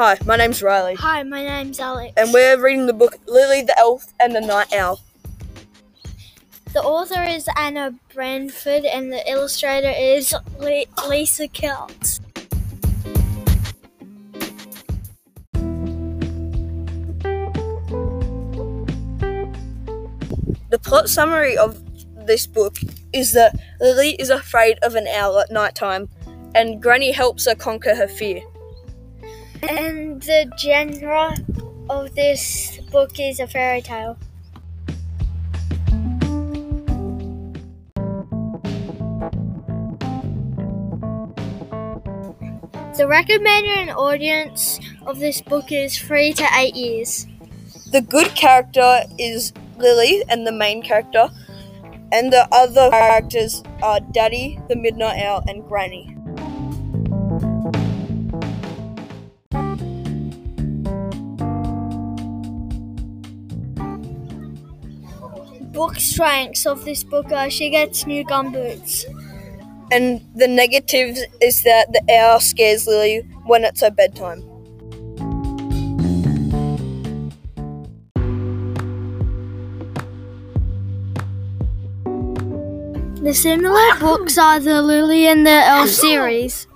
Hi, my name's Riley, Hi, my name's Alex. and we're reading the book Lily the Elf and the Night Owl. the author is Anna Branford and the illustrator is Le- Lisa Kelts. The plot summary of this book is that Lily is afraid of an owl at night time, and Granny helps her conquer her fear. And the genre of this book is a fairy tale. The recommended audience of this book is three to eight years. The good character is Lily and the main character, and the other characters are Daddy, the Midnight Owl, and Granny. Book strengths of this book are she gets new gum boots. And the negative is that the owl scares Lily when it's her bedtime. The similar books are the Lily and the Elf series.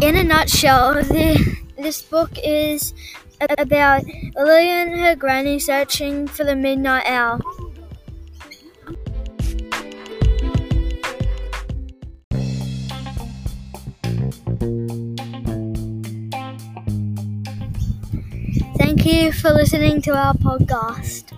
In a nutshell, the, this book is about Lily and her granny searching for the midnight owl. Thank you for listening to our podcast.